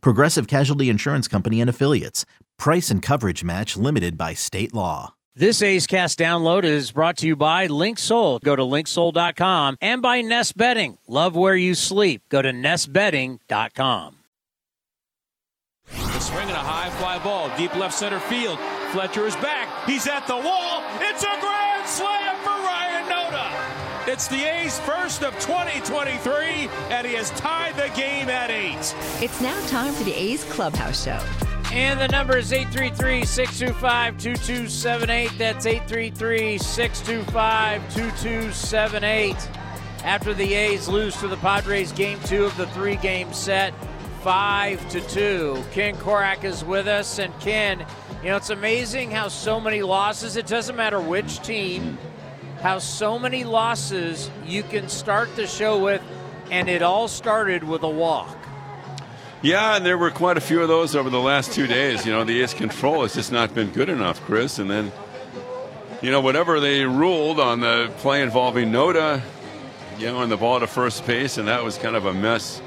Progressive Casualty Insurance Company and Affiliates. Price and coverage match limited by state law. This A's Cast download is brought to you by LinkSoul. Go to linksoul.com and by Nest Bedding. Love where you sleep. Go to nestbedding.com. The swing and a high fly ball, deep left center field. Fletcher is back. He's at the wall. It's a grand It's the A's first of 2023, and he has tied the game at eight. It's now time for the A's Clubhouse Show. And the number is 833 625 2278. That's 833 625 2278. After the A's lose to the Padres game two of the three game set, 5 to 2. Ken Korach is with us. And Ken, you know, it's amazing how so many losses, it doesn't matter which team, how so many losses you can start the show with, and it all started with a walk. Yeah, and there were quite a few of those over the last two days. You know, the A's control has just not been good enough, Chris. And then, you know, whatever they ruled on the play involving Noda, you know, on the ball to first base, and that was kind of a mess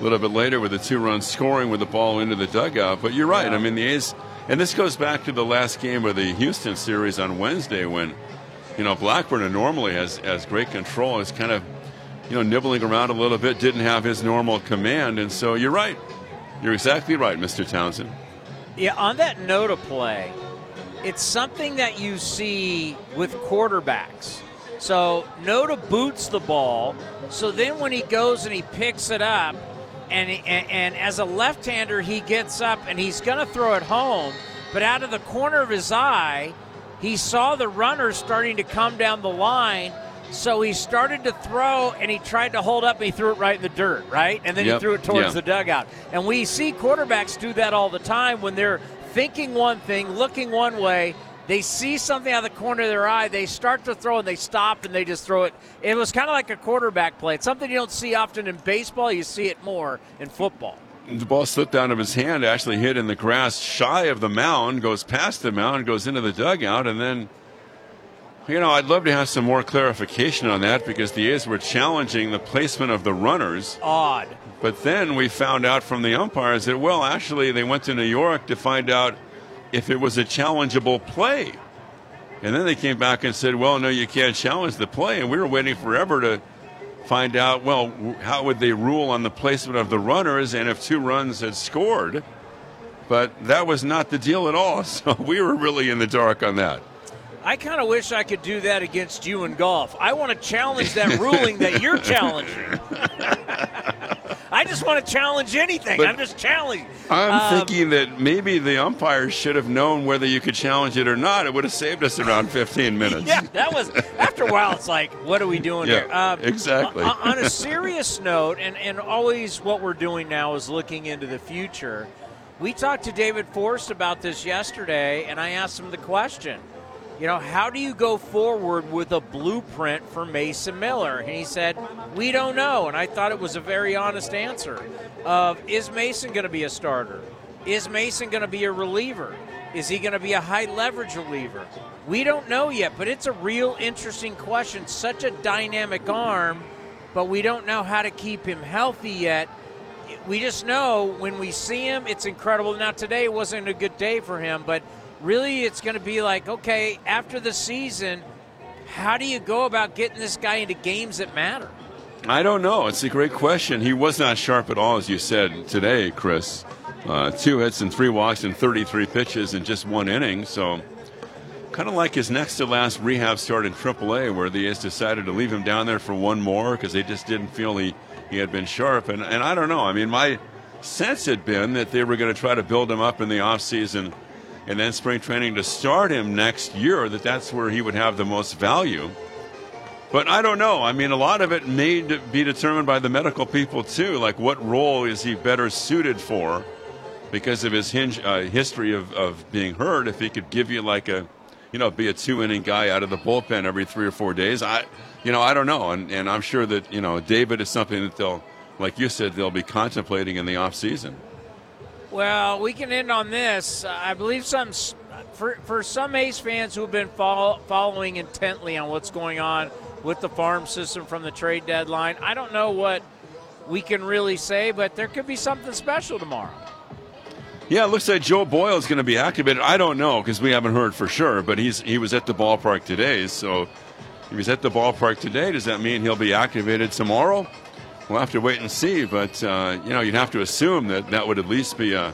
a little bit later with the two runs scoring with the ball into the dugout. But you're right. Yeah. I mean, the A's, and this goes back to the last game of the Houston series on Wednesday when, you know, Blackburn normally has, has great control, is kind of, you know, nibbling around a little bit, didn't have his normal command. And so you're right. You're exactly right, Mr. Townsend. Yeah, on that note of play, it's something that you see with quarterbacks. So Noda boots the ball. So then when he goes and he picks it up, and, and, and as a left-hander, he gets up and he's going to throw it home, but out of the corner of his eye, he saw the runner starting to come down the line, so he started to throw and he tried to hold up and he threw it right in the dirt, right? And then yep. he threw it towards the dugout. And we see quarterbacks do that all the time when they're thinking one thing, looking one way. They see something out of the corner of their eye, they start to throw and they stop and they just throw it. It was kind of like a quarterback play. It's something you don't see often in baseball, you see it more in football. The ball slipped out of his hand, actually hit in the grass shy of the mound, goes past the mound, goes into the dugout, and then you know, I'd love to have some more clarification on that because the A's were challenging the placement of the runners. Odd. But then we found out from the umpires that, well, actually, they went to New York to find out if it was a challengeable play. And then they came back and said, well, no, you can't challenge the play. And we were waiting forever to find out, well, how would they rule on the placement of the runners and if two runs had scored. But that was not the deal at all. So we were really in the dark on that. I kind of wish I could do that against you in golf. I want to challenge that ruling that you're challenging. I just want to challenge anything. But I'm just challenging. I'm um, thinking that maybe the umpires should have known whether you could challenge it or not. It would have saved us around 15 minutes. yeah, that was after a while. It's like, what are we doing yeah, here? Um, exactly. on, a serious note, and and always what we're doing now is looking into the future. We talked to David Forst about this yesterday, and I asked him the question you know, how do you go forward with a blueprint for Mason Miller? And he said, we don't know. And I thought it was a very honest answer of, is Mason going to be a starter? Is Mason going to be a reliever? Is he going to be a high leverage reliever? We don't know yet, but it's a real interesting question. Such a dynamic arm, but we don't know how to keep him healthy yet. We just know when we see him, it's incredible. Now, today wasn't a good day for him, but – really it's going to be like, okay, after the season, how do you go about getting this guy into games that matter? I don't know. It's a great question. He was not sharp at all, as you said today, Chris. Uh, two hits and three walks and 33 pitches in just one inning. So, kind of like his next to last rehab start in AAA, where the A's decided to leave him down there for one more because they just didn't feel he, he had been sharp. And, and I don't know. I mean, my sense had been that they were going to try to build him up in the offseason and then spring training to start him next year, that that's where he would have the most value. But I don't know. I mean, a lot of it may be determined by the medical people too. Like, what role is he better suited for? because of his hinge, uh, history of, of being hurt, if he could give you like a, you know, be a two inning guy out of the bullpen every three or four days, I, you know, I don't know. And, and I'm sure that, you know, David is something that they'll, like you said, they'll be contemplating in the offseason. Well, we can end on this. I believe some for, for some Ace fans who have been follow, following intently on what's going on with the farm system from the trade deadline, I don't know what we can really say, but there could be something special tomorrow. Yeah, it looks like Joe Boyle is going to be activated. I don't know because we haven't heard for sure, but he's he was at the ballpark today. So if he's at the ballpark today, does that mean he'll be activated tomorrow? We'll have to wait and see. But uh, you know, you'd have to assume that that would at least be a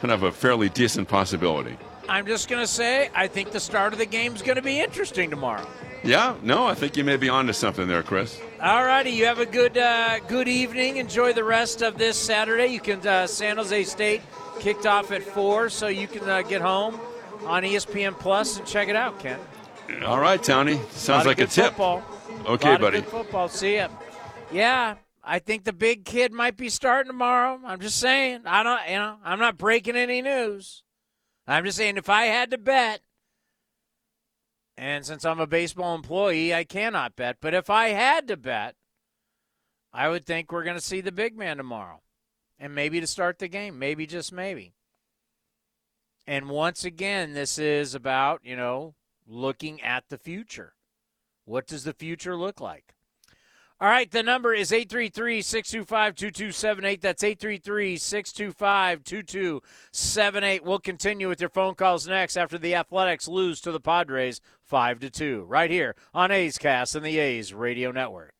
kind of a fairly decent possibility. I'm just going to say I think the start of the game is going to be interesting tomorrow. Yeah, no, I think you may be onto something there, Chris. All righty, you have a good uh, good evening. Enjoy the rest of this Saturday. You can uh, San Jose State kicked off at four, so you can uh, get home on ESPN Plus and check it out, Ken. All right, Tony. Sounds like a tip. Football. Okay, buddy. football. See ya. Yeah, I think the big kid might be starting tomorrow. I'm just saying. I don't. You know, I'm not breaking any news. I'm just saying if I had to bet, and since I'm a baseball employee, I cannot bet. But if I had to bet, I would think we're going to see the big man tomorrow and maybe to start the game, maybe just maybe. And once again, this is about, you know, looking at the future. What does the future look like? All right, the number is 833 625 2278. That's 833 625 2278. We'll continue with your phone calls next after the Athletics lose to the Padres 5 to 2, right here on A's Cast and the A's Radio Network.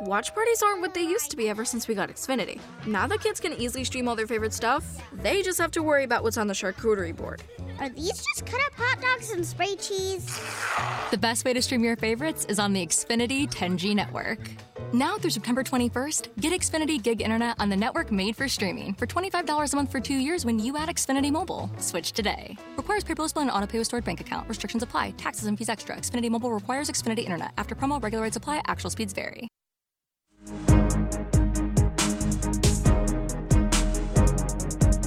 Watch parties aren't what they used to be ever since we got Xfinity. Now that kids can easily stream all their favorite stuff, they just have to worry about what's on the charcuterie board. Are these just cut up hot dogs and spray cheese? The best way to stream your favorites is on the Xfinity 10G network. Now through September 21st, get Xfinity Gig Internet on the network made for streaming for $25 a month for two years when you add Xfinity Mobile. Switch today. Requires paperless bill and auto pay with stored bank account. Restrictions apply. Taxes and fees extra. Xfinity Mobile requires Xfinity Internet. After promo, regular rates apply. Actual speeds vary.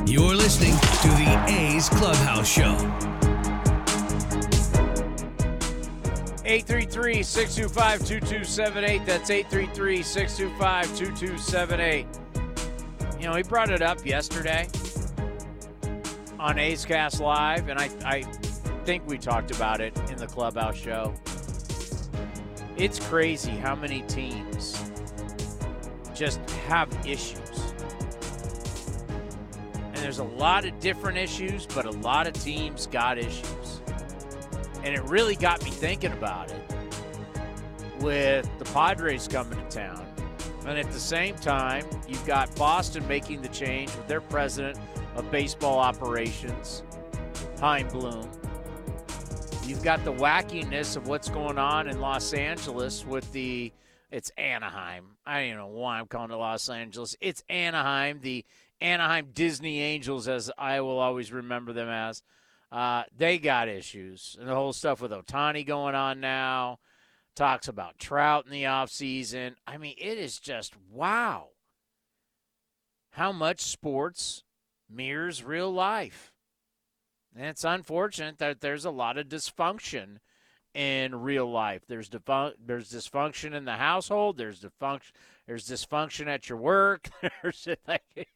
You're listening to the A's Clubhouse Show. 833 625 2278. That's 833 625 2278. You know, he brought it up yesterday on A's Cast Live, and I, I think we talked about it in the Clubhouse Show. It's crazy how many teams just have issues. And there's a lot of different issues, but a lot of teams got issues. And it really got me thinking about it with the Padres coming to town. And at the same time, you've got Boston making the change with their president of baseball operations, Chaim Bloom. You've got the wackiness of what's going on in Los Angeles with the it's Anaheim. I don't know why I'm calling it Los Angeles. It's Anaheim, the Anaheim Disney Angels, as I will always remember them as. Uh, they got issues. And the whole stuff with Ohtani going on now. Talks about Trout in the offseason. I mean, it is just wow how much sports mirrors real life. And it's unfortunate that there's a lot of dysfunction – in real life. There's defun- there's dysfunction in the household. There's dysfunction. There's dysfunction at your work. there's like,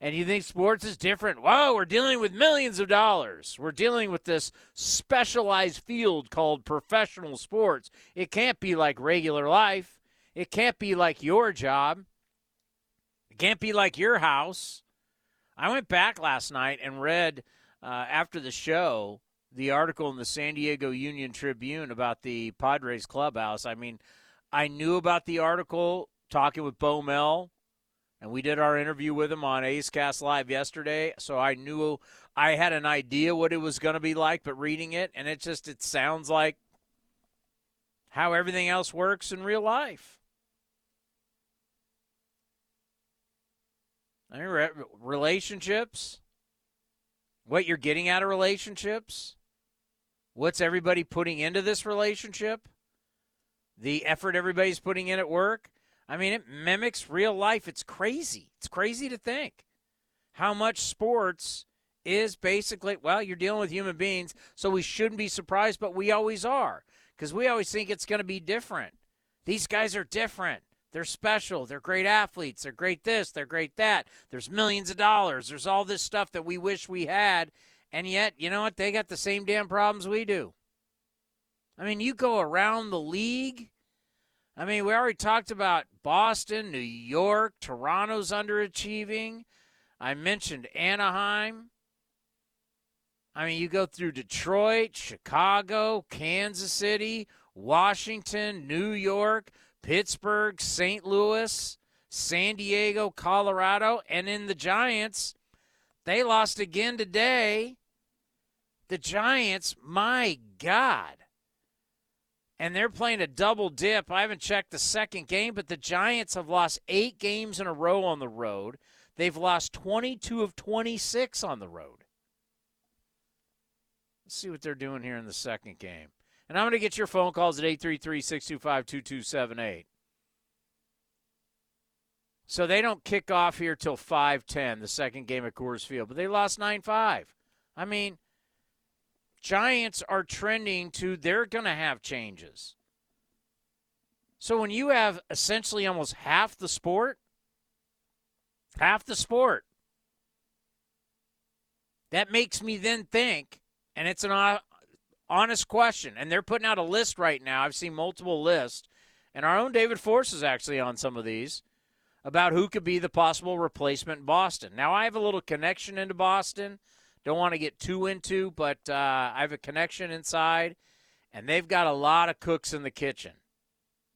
and you think sports is different. Whoa, we're dealing with millions of dollars. We're dealing with this specialized field called professional sports. It can't be like regular life. It can't be like your job. It can't be like your house. I went back last night and read uh, after the show the article in the San Diego Union Tribune about the Padres clubhouse. I mean, I knew about the article talking with Bo Mel And we did our interview with him on A's Cast Live yesterday, so I knew I had an idea what it was going to be like, but reading it, and it just it sounds like how everything else works in real life. Relationships, what you're getting out of relationships, what's everybody putting into this relationship, the effort everybody's putting in at work. I mean, it mimics real life. It's crazy. It's crazy to think how much sports is basically, well, you're dealing with human beings, so we shouldn't be surprised, but we always are because we always think it's going to be different. These guys are different. They're special. They're great athletes. They're great this. They're great that. There's millions of dollars. There's all this stuff that we wish we had. And yet, you know what? They got the same damn problems we do. I mean, you go around the league. I mean, we already talked about Boston, New York, Toronto's underachieving. I mentioned Anaheim. I mean, you go through Detroit, Chicago, Kansas City, Washington, New York, Pittsburgh, St. Louis, San Diego, Colorado, and in the Giants, they lost again today. The Giants, my God. And they're playing a double dip. I haven't checked the second game, but the Giants have lost eight games in a row on the road. They've lost 22 of 26 on the road. Let's see what they're doing here in the second game. And I'm going to get your phone calls at 833 625 2278. So they don't kick off here till 5:10, the second game at Coors Field, but they lost 9-5. I mean, Giants are trending to they're going to have changes. So when you have essentially almost half the sport, half the sport, that makes me then think and it's an honest question. And they're putting out a list right now. I've seen multiple lists, and our own David Forst is actually on some of these about who could be the possible replacement in Boston. Now, I have a little connection into Boston. Don't want to get too into, but uh, I have a connection inside, and they've got a lot of cooks in the kitchen.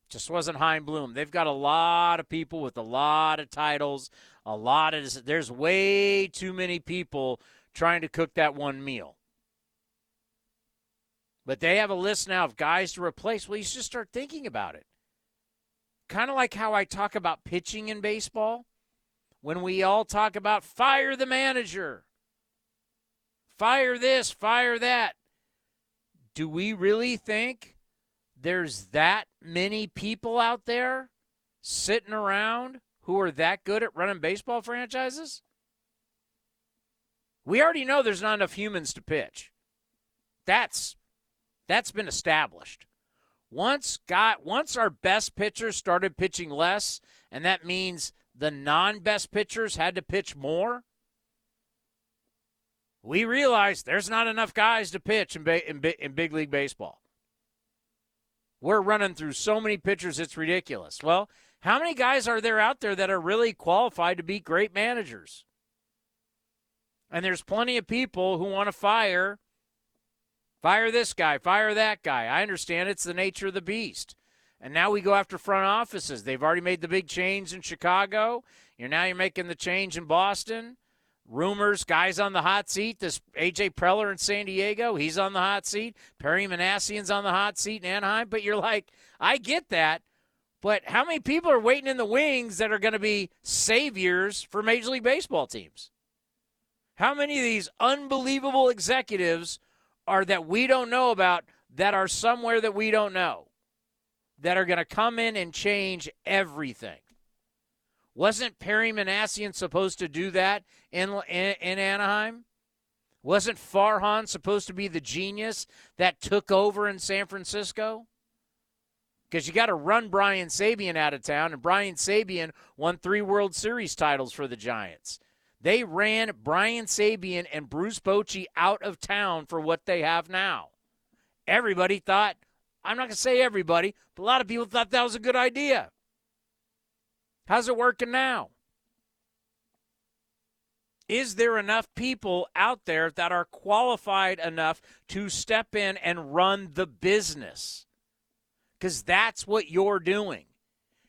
Just wasn't Chaim Bloom. They've got a lot of people with a lot of titles, a lot of. There's way too many people trying to cook that one meal. But they have a list now of guys to replace. Well, you should start thinking about it. Kind of like how I talk about pitching in baseball. When we all talk about fire the manager, fire this, fire that. Do we really think there's that many people out there sitting around who are that good at running baseball franchises? We already know there's not enough humans to pitch. That's that's been established. Once got once our best pitchers started pitching less, and that means the non-best pitchers had to pitch more. We realized there's not enough guys to pitch in, in, in big league baseball. We're running through so many pitchers, it's ridiculous. Well, how many guys are there out there that are really qualified to be great managers? And there's plenty of people who want to fire Fire this guy, fire that guy. I understand it's the nature of the beast. And now we go after front offices. They've already made the big change in Chicago. You're now you're making the change in Boston. Rumors, guys on the hot seat. This AJ Preller in San Diego, he's on the hot seat. Perry Minasian's on the hot seat in Anaheim. But you're like, I get that. But how many people are waiting in the wings that are going to be saviors for Major League Baseball teams? How many of these unbelievable executives are that we don't know about that are somewhere that we don't know that are going to come in and change everything. Wasn't Perry Minasian supposed to do that in, in, in Anaheim? Wasn't Farhan supposed to be the genius that took over in San Francisco? Because you got to run Brian Sabean out of town, and Brian Sabean won three World Series titles for the Giants. They ran Brian Sabean and Bruce Bochy out of town for what they have now. Everybody thought, I'm not going to say everybody, but a lot of people thought that was a good idea. How's it working now? Is there enough people out there that are qualified enough to step in and run the business? Because that's what you're doing.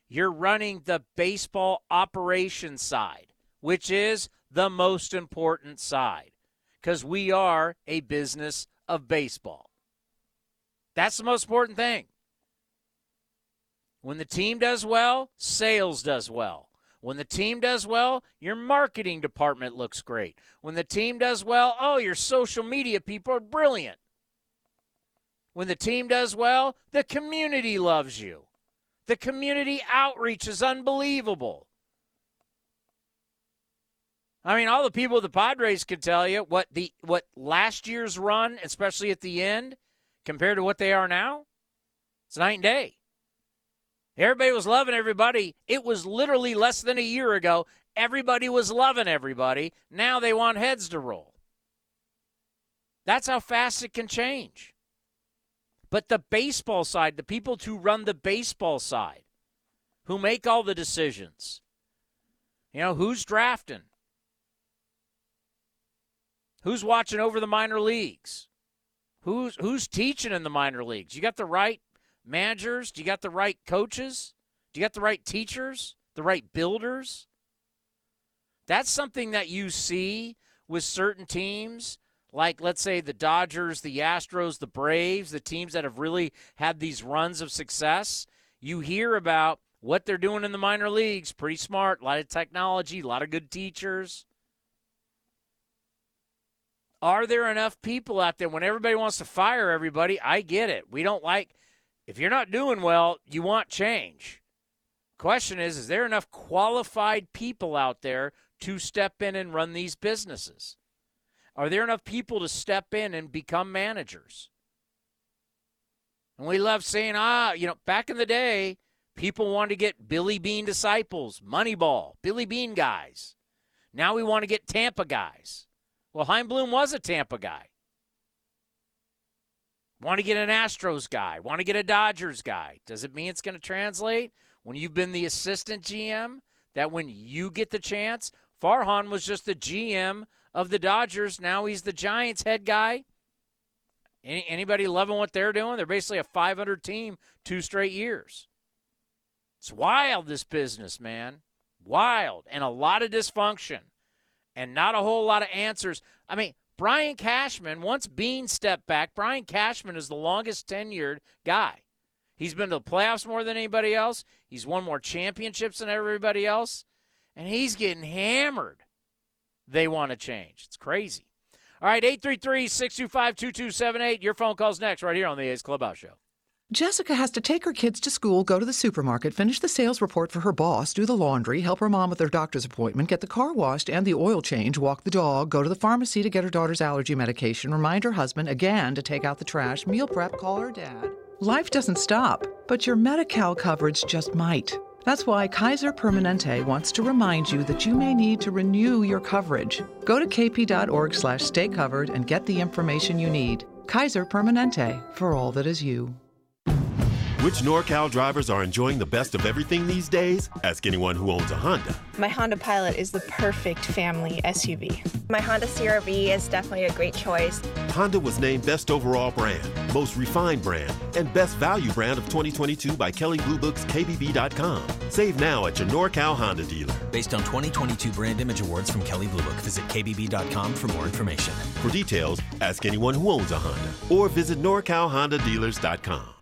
You're running the baseball operation side, which is the most important side because we are a business of baseball. That's the most important thing. When the team does well, sales does well. When the team does well, your marketing department looks great. When the team does well, oh, your social media people are brilliant. When the team does well, the community loves you. The community outreach is unbelievable. I mean, all the people at the Padres could tell you what the what last year's run, especially at the end, compared to what they are now. It's night and day. Everybody was loving everybody. It was literally less than a year ago. Everybody was loving everybody. Now they want heads to roll. That's how fast it can change. But the baseball side, the people who run the baseball side, who make all the decisions, you know, who's drafting? Who's watching over the minor leagues? Who's who's teaching in the minor leagues? You got the right managers? Do you got the right coaches? Do you got the right teachers? The right builders? That's something that you see with certain teams, like let's say the Dodgers, the Astros, the Braves, the teams that have really had these runs of success. You hear about what they're doing in the minor leagues. Pretty smart, a lot of technology, a lot of good teachers. Are there enough people out there when everybody wants to fire everybody? I get it. We don't like if you're not doing well, you want change. Question is, is there enough qualified people out there to step in and run these businesses? Are there enough people to step in and become managers? And we love saying, ah, you know, back in the day, people wanted to get Billy Beane disciples, Moneyball, Billy Beane guys. Now we want to get Tampa guys. Well, Chaim Bloom was a Tampa guy. Want to get an Astros guy, want to get a Dodgers guy. Does it mean it's going to translate when you've been the assistant GM? That when you get the chance, Farhan was just the GM of the Dodgers. Now he's the Giants head guy. Any, anybody loving what they're doing? They're basically a 500 team two straight years. It's wild, this business, man. Wild. And a lot of dysfunction and not a whole lot of answers. I mean, Brian Cashman, once Beane stepped back, Brian Cashman is the longest tenured guy. He's been to the playoffs more than anybody else. He's won more championships than everybody else. And he's getting hammered. They want to change. It's crazy. All right, 833 625 2278. Your phone calls next, right here on the A's Clubhouse Show. Jessica has to take her kids to school, go to the supermarket, finish the sales report for her boss, do the laundry, help her mom with her doctor's appointment, get the car washed and the oil change, walk the dog, go to the pharmacy to get her daughter's allergy medication, remind her husband again to take out the trash, meal prep, call her dad. Life doesn't stop, but your Medi-Cal coverage just might. That's why Kaiser Permanente wants to remind you that you may need to renew your coverage. Go to kp.org slash stay covered and get the information you need. Kaiser Permanente, for all that is you. Which NorCal drivers are enjoying the best of everything these days? Ask anyone who owns a Honda. My Honda Pilot is the perfect family SUV. My Honda CRV is definitely a great choice. Honda was named Best Overall Brand, Most Refined Brand, and Best Value Brand of 2022 by Kelley Blue Book's KBB.com. Save now at your NorCal Honda dealer. Based on 2022 Brand Image Awards from Kelley Blue Book, visit KBB.com for more information. For details, ask anyone who owns a Honda or visit NorCalHondaDealers.com.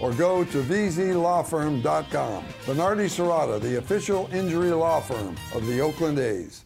or go to vzlawfirm.com. Venardi Zurada, the official injury law firm of the Oakland A's.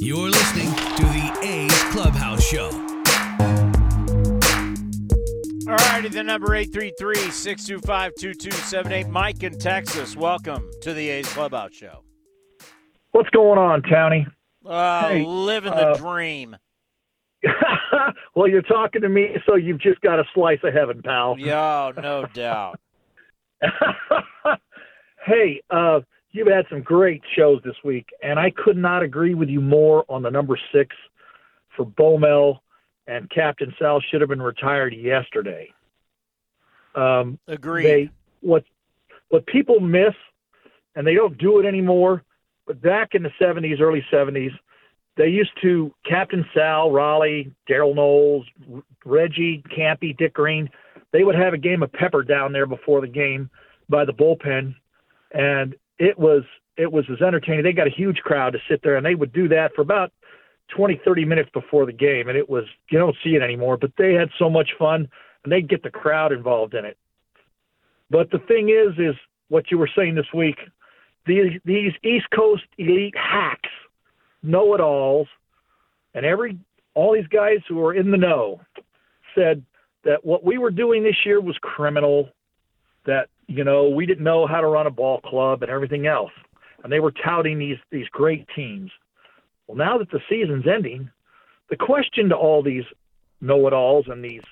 You're listening to the A's Clubhouse Show. All righty, the number 833-625-2278. Mike in Texas, welcome to the A's Clubhouse Show. What's going on, Townie? Uh, hey, living the uh, dream. well, you're talking to me, so you've just got a slice of heaven, pal. Yeah, no doubt. Hey, uh, you've had some great shows this week, and I could not agree with you more on the number six for Bomel and Captain Sal should have been retired yesterday. Um, Agreed. They, what what people miss, and they don't do it anymore. But back in the '70s, early '70s, they used to Captain Sal, Rollie, Darold Knowles, R- Reggie, Campy, Dick Green. They would have a game of pepper down there before the game by the bullpen, and it was it was as entertaining. They got a huge crowd to sit there, and they would do that for about 20, 30 minutes before the game, and it was you don't see it anymore. But they had so much fun, and they'd get the crowd involved in it. But the thing is, is what you were saying this week. These these East Coast elite hacks, know-it-alls, and every all these guys who are in the know said that what we were doing this year was criminal. That you know we didn't know how to run a ball club and everything else, and they were touting these these great teams. Well, now that the season's ending, the question to all these know-it-alls and these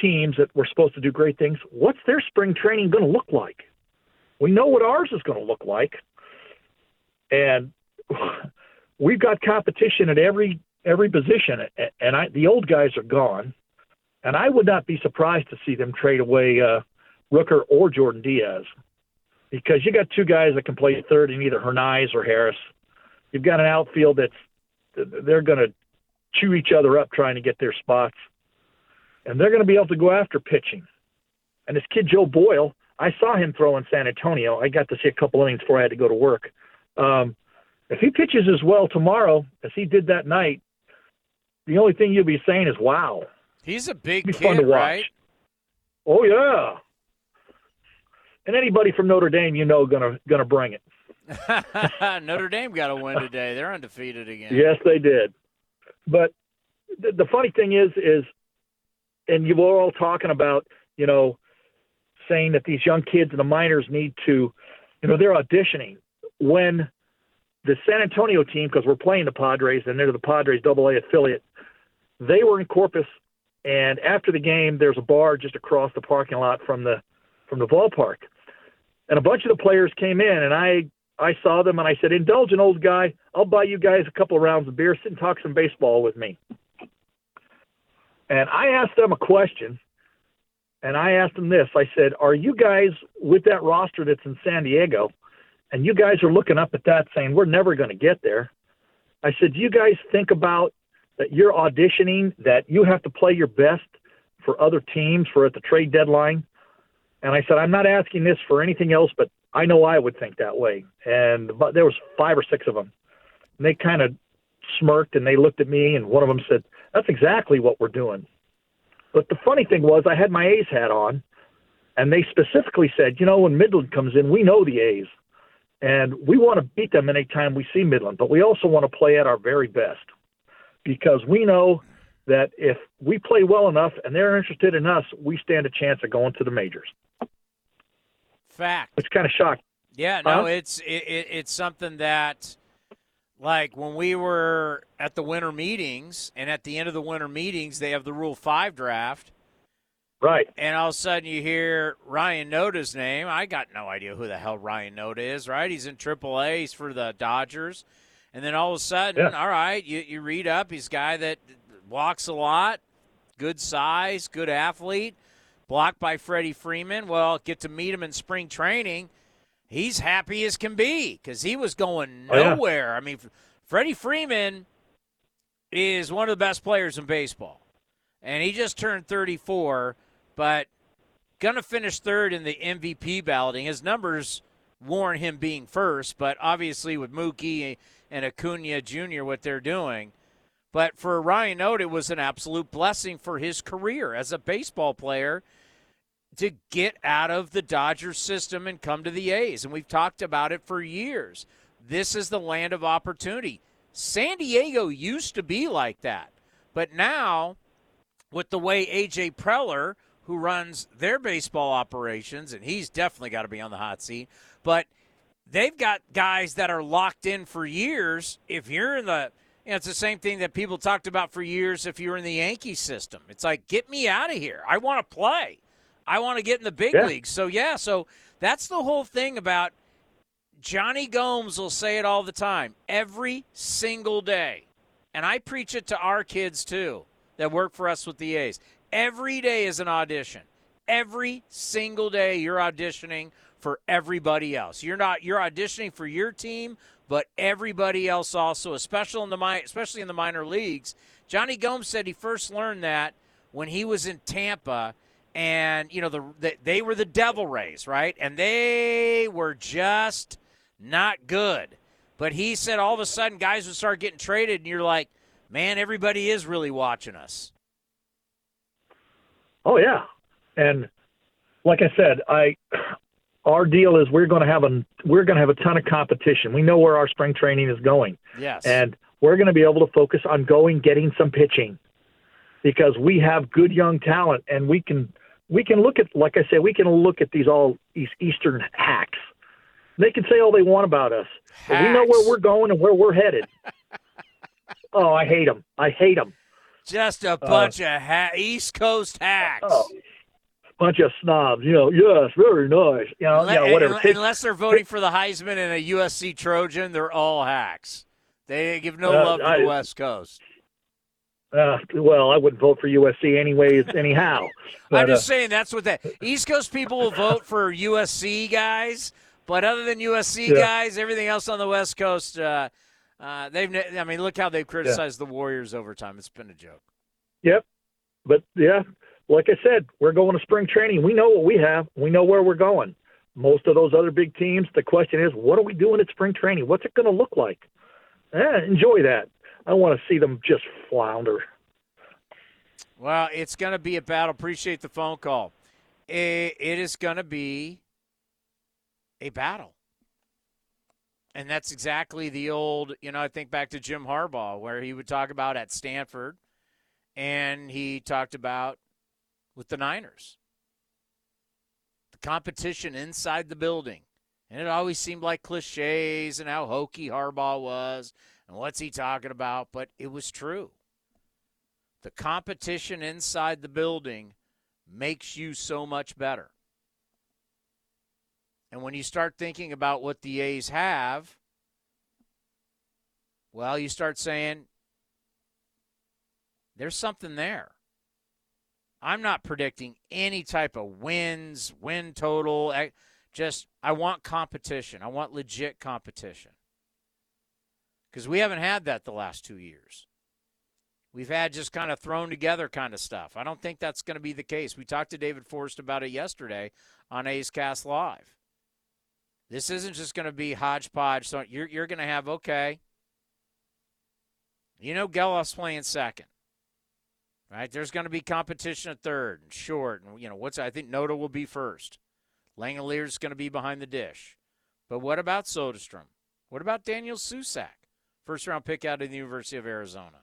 teams that were supposed to do great things, what's their spring training going to look like? We know what ours is going to look like, and we've got competition at every every position. And I, the old guys are gone, and I would not be surprised to see them trade away uh, Rooker or Jordan Diaz, because you got two guys that can play third in either Hernandez or Harris. You've got an outfield that's they're going to chew each other up trying to get their spots, and they're going to be able to go after pitching. And this kid Joe Boyle, I saw him throw in San Antonio. I got to see a couple innings before I had to go to work. Um, if he pitches as well tomorrow as he did that night, the only thing you'll be saying is "Wow." He's a big kid, fun to watch. right? Oh yeah. And anybody from Notre Dame, you know, gonna gonna bring it. Notre Dame got a win today. They're undefeated again. Yes, they did. But the, the funny thing is, is, and you were all talking about, you know, saying that these young kids in the minors need to, you know, they're auditioning. When the San Antonio team, because we're playing the Padres and they're the Padres Double A affiliate, they were in Corpus, and after the game, there's a bar just across the parking lot from the from the ballpark, and a bunch of the players came in, and I I saw them and I said, indulge an old guy. I'll buy you guys a couple of rounds of beer. Sit and talk some baseball with me. And I asked them a question. And I asked them this. I said, Are you guys with that roster that's in San Diego? And you guys are looking up at that saying, We're never going to get there. I said, Do you guys think about that you're auditioning, that you have to play your best for other teams for at the trade deadline? And I said, I'm not asking this for anything else, but I know I would think that way. And but there was five or six of them. And they kind of smirked and they looked at me and one of them said, "That's exactly what we're doing." But the funny thing was I had my A's hat on and they specifically said, "You know, when Midland comes in, we know the A's and we want to beat them anytime we see Midland, but we also want to play at our very best because we know that if we play well enough and they're interested in us, we stand a chance of going to the majors." Fact. Which kind of shocked. Yeah, no, Huh? it's it, it, it's something that, like when we were at the winter meetings, and at the end of the winter meetings, they have the Rule Five draft, right? And all of a sudden, you hear Ryan Noda's name. I got no idea who the hell Ryan Noda is. Right? He's in AAA. He's for the Dodgers, and then all of a sudden, Yeah. all right, you you read up. He's a guy that walks a lot, good size, good athlete. Blocked by Freddie Freeman. Well, get to meet him in spring training he's happy as can be because he was going Oh, yeah. nowhere. I mean, Freddie Freeman is one of the best players in baseball, and he just turned 34, but gonna finish third in the MVP balloting. His numbers warrant him being first, but obviously with Mookie and Acuna Jr. what they're doing. But for Ryan Noda, it was an absolute blessing for his career as a baseball player to get out of the Dodgers system and come to the A's. And we've talked about it for years. This is the land of opportunity. San Diego used to be like that. But now, with the way A.J. Preller, who runs their baseball operations, and he's definitely got to be on the hot seat. But they've got guys that are locked in for years. If you're in the, you know, it's the same thing that people talked about for years. If you're in the Yankee system, it's like get me out of here. I want to play. I want to get in the big Yeah. leagues. So yeah, so that's the whole thing about Johnny Gomes will say it all the time, every single day. And I preach it to our kids too that work for us with the A's. Every day is an audition. Every single day you're auditioning for everybody else. You're not you're auditioning for your team, but everybody else also, especially in the mi- especially in the minor leagues. Johnny Gomes said he first learned that when he was in Tampa and you know the, the they were the Devil Rays, right? And they were just not good. But he said all of a sudden guys would start getting traded, and you're like, man, everybody is really watching us. Oh yeah, and like I said, I our deal is we're going to have a we're going to have a ton of competition. We know where our spring training is going, Yes. and we're going to be able to focus on going getting some pitching because we have good young talent, and we can we can look at like I said, we can look at these all these Eastern hacks. They can say all they want about us, but we know where we're going and where we're headed. oh, I hate them. I hate them. Just a uh, bunch of ha- East Coast hacks. Oh, bunch of snobs. You know, yes, very nice. You know, Unle- you know whatever. un- Unless they're voting for the Heisman and a USC Trojan, they're all hacks. They give no Uh, love to I- the West Coast. Uh, well, I wouldn't vote for USC anyways, anyhow. I'm just uh, saying that's what that East Coast people will vote for USC guys, but other than USC Yeah. guys, everything else on the West Coast, uh, uh, they've. I mean, look how they've criticized the Warriors over time. It's been a joke. Yep. But yeah, like I said, we're going to spring training. We know what we have. We know where we're going. Most of those other big teams, the question is, what are we doing at spring training? What's it going to look like? Eh, enjoy that. I want to see them just flounder. Well, it's going to be a battle. Appreciate the phone call. It, is going to be a battle. And that's exactly the old, you know, I think back to Jim Harbaugh, where he would talk about at Stanford and he talked about with the Niners the competition inside the building. And it always seemed like cliches and how hokey Harbaugh was and what's he talking about, but it was true. The competition inside the building makes you so much better. And when you start thinking about what the A's have, well, you start saying there's something there. I'm not predicting any type of wins, win total. I- Just, I want competition. I want legit competition. Because we haven't had that the last two years. We've had just kind of thrown together kind of stuff. I don't think that's going to be the case. We talked to David Forst about it yesterday on A's Cast Live. This isn't just going to be hodgepodge. So you're, you're going to have, okay, you know, Gelof's playing second, right? There's going to be competition at third and short. And, you know, what's, I think Noda will be first. Langeliers' going to be behind the dish. But what about Soderstrom? What about Daniel Susac, first round pick out of the University of Arizona?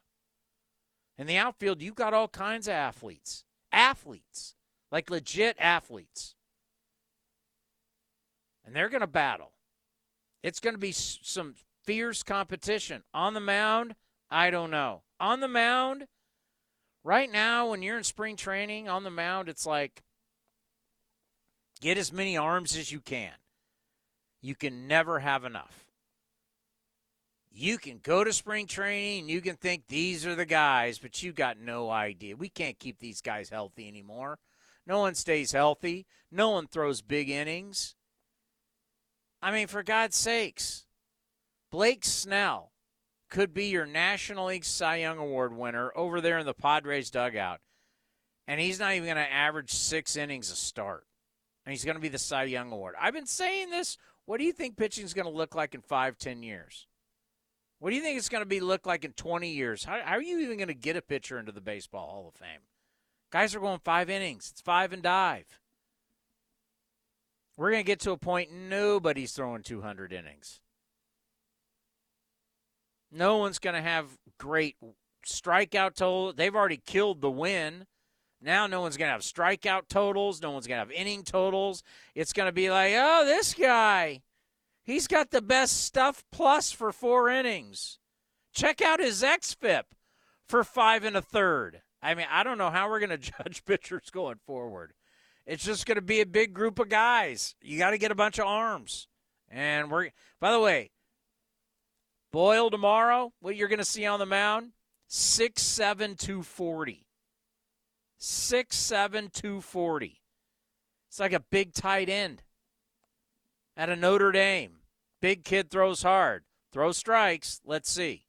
In the outfield, you've got all kinds of athletes. Athletes. Like legit athletes. And they're going to battle. It's going to be some fierce competition. On the mound, I don't know. On the mound, right now, when you're in spring training, on the mound, it's like get as many arms as you can. You can never have enough you can go to spring training and you can think these are the guys, but you got no idea. We can't keep these guys healthy anymore. No one stays healthy. No one throws big innings. I mean, for God's sakes, Blake Snell could be your National League Cy Young Award winner over there in the Padres dugout. And he's not even going to average six innings a start. And he's going to be the Cy Young Award. I've been saying this. What do you think pitching is going to look like in five, ten years? What do you think it's going to be look like in 20 years? How, how are you even going to get a pitcher into the Baseball Hall of Fame? Guys are going five innings. It's five and dive. We're going to get to a point nobody's throwing 200 innings. No one's going to have great strikeout total. They've already killed the win Now no one's going to have strikeout totals. No one's going to have inning totals. It's going to be like, oh, this guy, he's got the best stuff plus for four innings. Check out his XFIP for five and a third. I mean, I don't know how we're going to judge pitchers going forward. It's just going to be a big group of guys. You got to get a bunch of arms. And we're, by the way, Boyle tomorrow, what you're going to see on the mound, six seven two forty. Six seven two forty. It's like a big tight end at a Notre Dame. Big kid throws hard. Throw strikes. Let's see.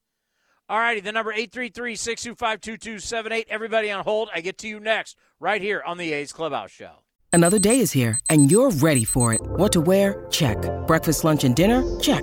All righty, the number 833-625-2278. Everybody on hold. I get to you next, right here on the A's Clubhouse Show. Another day is here, and you're ready for it. What to wear? Check. Breakfast, lunch, and dinner? Check.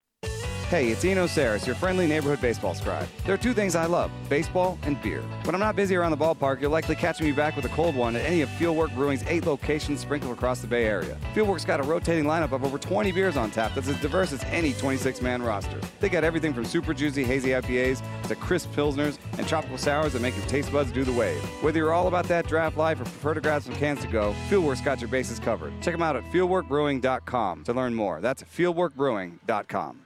Hey, it's Eno Sarris, your friendly neighborhood baseball scribe. There are two things I love baseball and beer. When I'm not busy around the ballpark, you'll likely catch me back with a cold one at any of Fieldwork Brewing's eight locations sprinkled across the Bay Area. Fieldwork's got a rotating lineup of over 20 beers on tap that's as diverse as any 26 man roster. They got everything from super juicy hazy IPAs to crisp pilsners and tropical sours that make your taste buds do the wave. Whether you're all about that draft life or prefer to grab some cans to go, Fieldwork's got your bases covered. Check them out at fieldworkbrewing.com to learn more. That's fieldworkbrewing.com.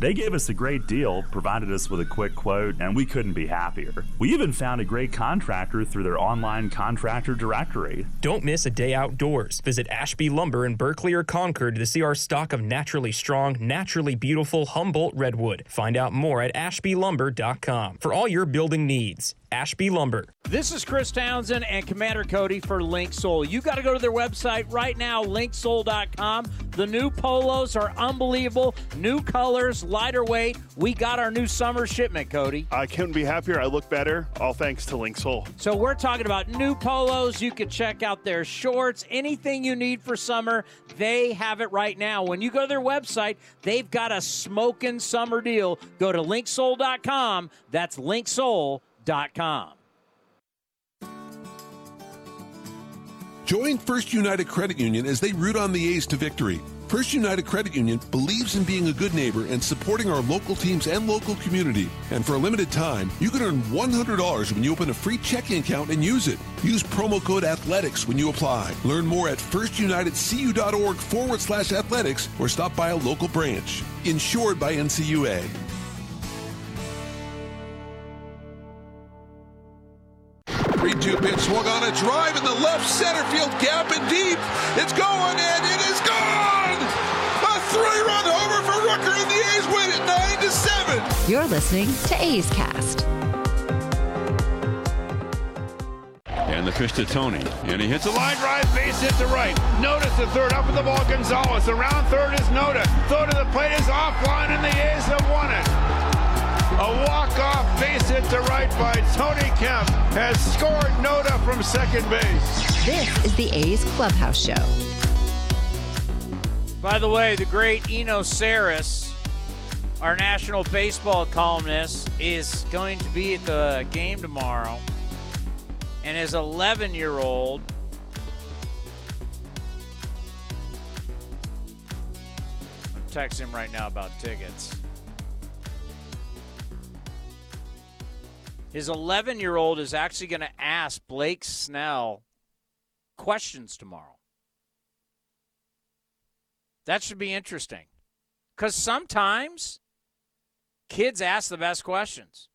They gave us a great deal, provided us with a quick quote, and we couldn't be happier. We even found a great contractor through their online contractor directory. Don't miss a day outdoors. Visit Ashby Lumber in Berkeley or Concord to see our stock of naturally strong, naturally beautiful Humboldt Redwood. Find out more at ashbylumber.com for all your building needs. Ashby Lumber. This is Chris Townsend and Commander Cody for Linksoul. You got to go to their website right now, linksoul.com. The new polos are unbelievable. New colors, lighter weight. We got our new summer shipment, Cody. I couldn't be happier. I look better, all thanks to Linksoul. So we're talking about new polos. You can check out their shorts, anything you need for summer. They have it right now. When you go to their website, they've got a smoking summer deal. Go to linksoul.com. That's linksoul.com. Join First United Credit Union as they root on the A's to victory. First United Credit Union believes in being a good neighbor and supporting our local teams and local community. And for a limited time, you can earn $100 when you open a free checking account and use it. Use promo code ATHLETICS when you apply. Learn more at firstunitedcu.org forward slash athletics or stop by a local branch. Insured by NCUA. 3-2 pitch swung on a drive in the left center field gap and deep. It's going and it is three-run homer for Rooker and the A's win it nine to seven. You're listening to A's Cast. And the pitch to Tony. And he hits a line drive, base hit to right. Notice the third up with the ball, Gonzalez. Around third is Noda. Throw to the plate is offline, and the A's have won it. A walk-off base hit to right by Tony Kemp has scored Noda from second base. This is the A's Clubhouse Show. By the way, the great Eno Sarris, our national baseball columnist, is going to be at the game tomorrow. And his 11 year old I'm texting him right now about tickets. His 11 year old is actually going to ask Blake Snell questions tomorrow. That should be interesting. Because sometimes kids ask the best questions.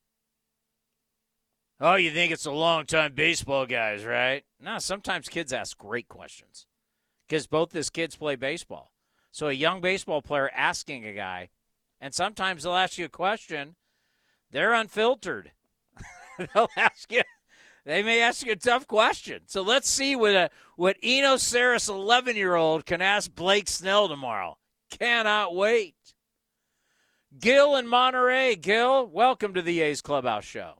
Oh, you think it's a long time baseball guys, right? No, sometimes kids ask great questions because both his kids play baseball. So a young baseball player asking a guy, and sometimes they'll ask you a question, they're unfiltered. they'll ask you, they may ask you a tough question. So let's see what a, what Eno Sarris, 11 year old, can ask Blake Snell tomorrow. Cannot wait. Gil in Monterey. Gil, welcome to the A's Clubhouse Show.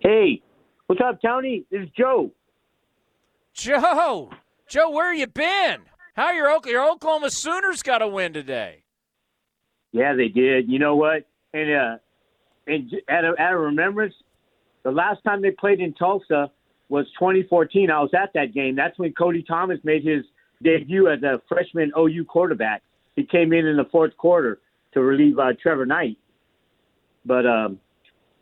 Hey, what's up, Tony? This is Joe. Joe, Joe, where you been? How your your Oklahoma Sooners got a win today? Yeah, they did. You know what? And uh, and at a, at a remembrance, the last time they played in Tulsa was 2014. I was at that game. That's when Cody Thomas made his debut as a freshman OU quarterback. He came in in the fourth quarter to relieve uh, Trevor Knight. But um,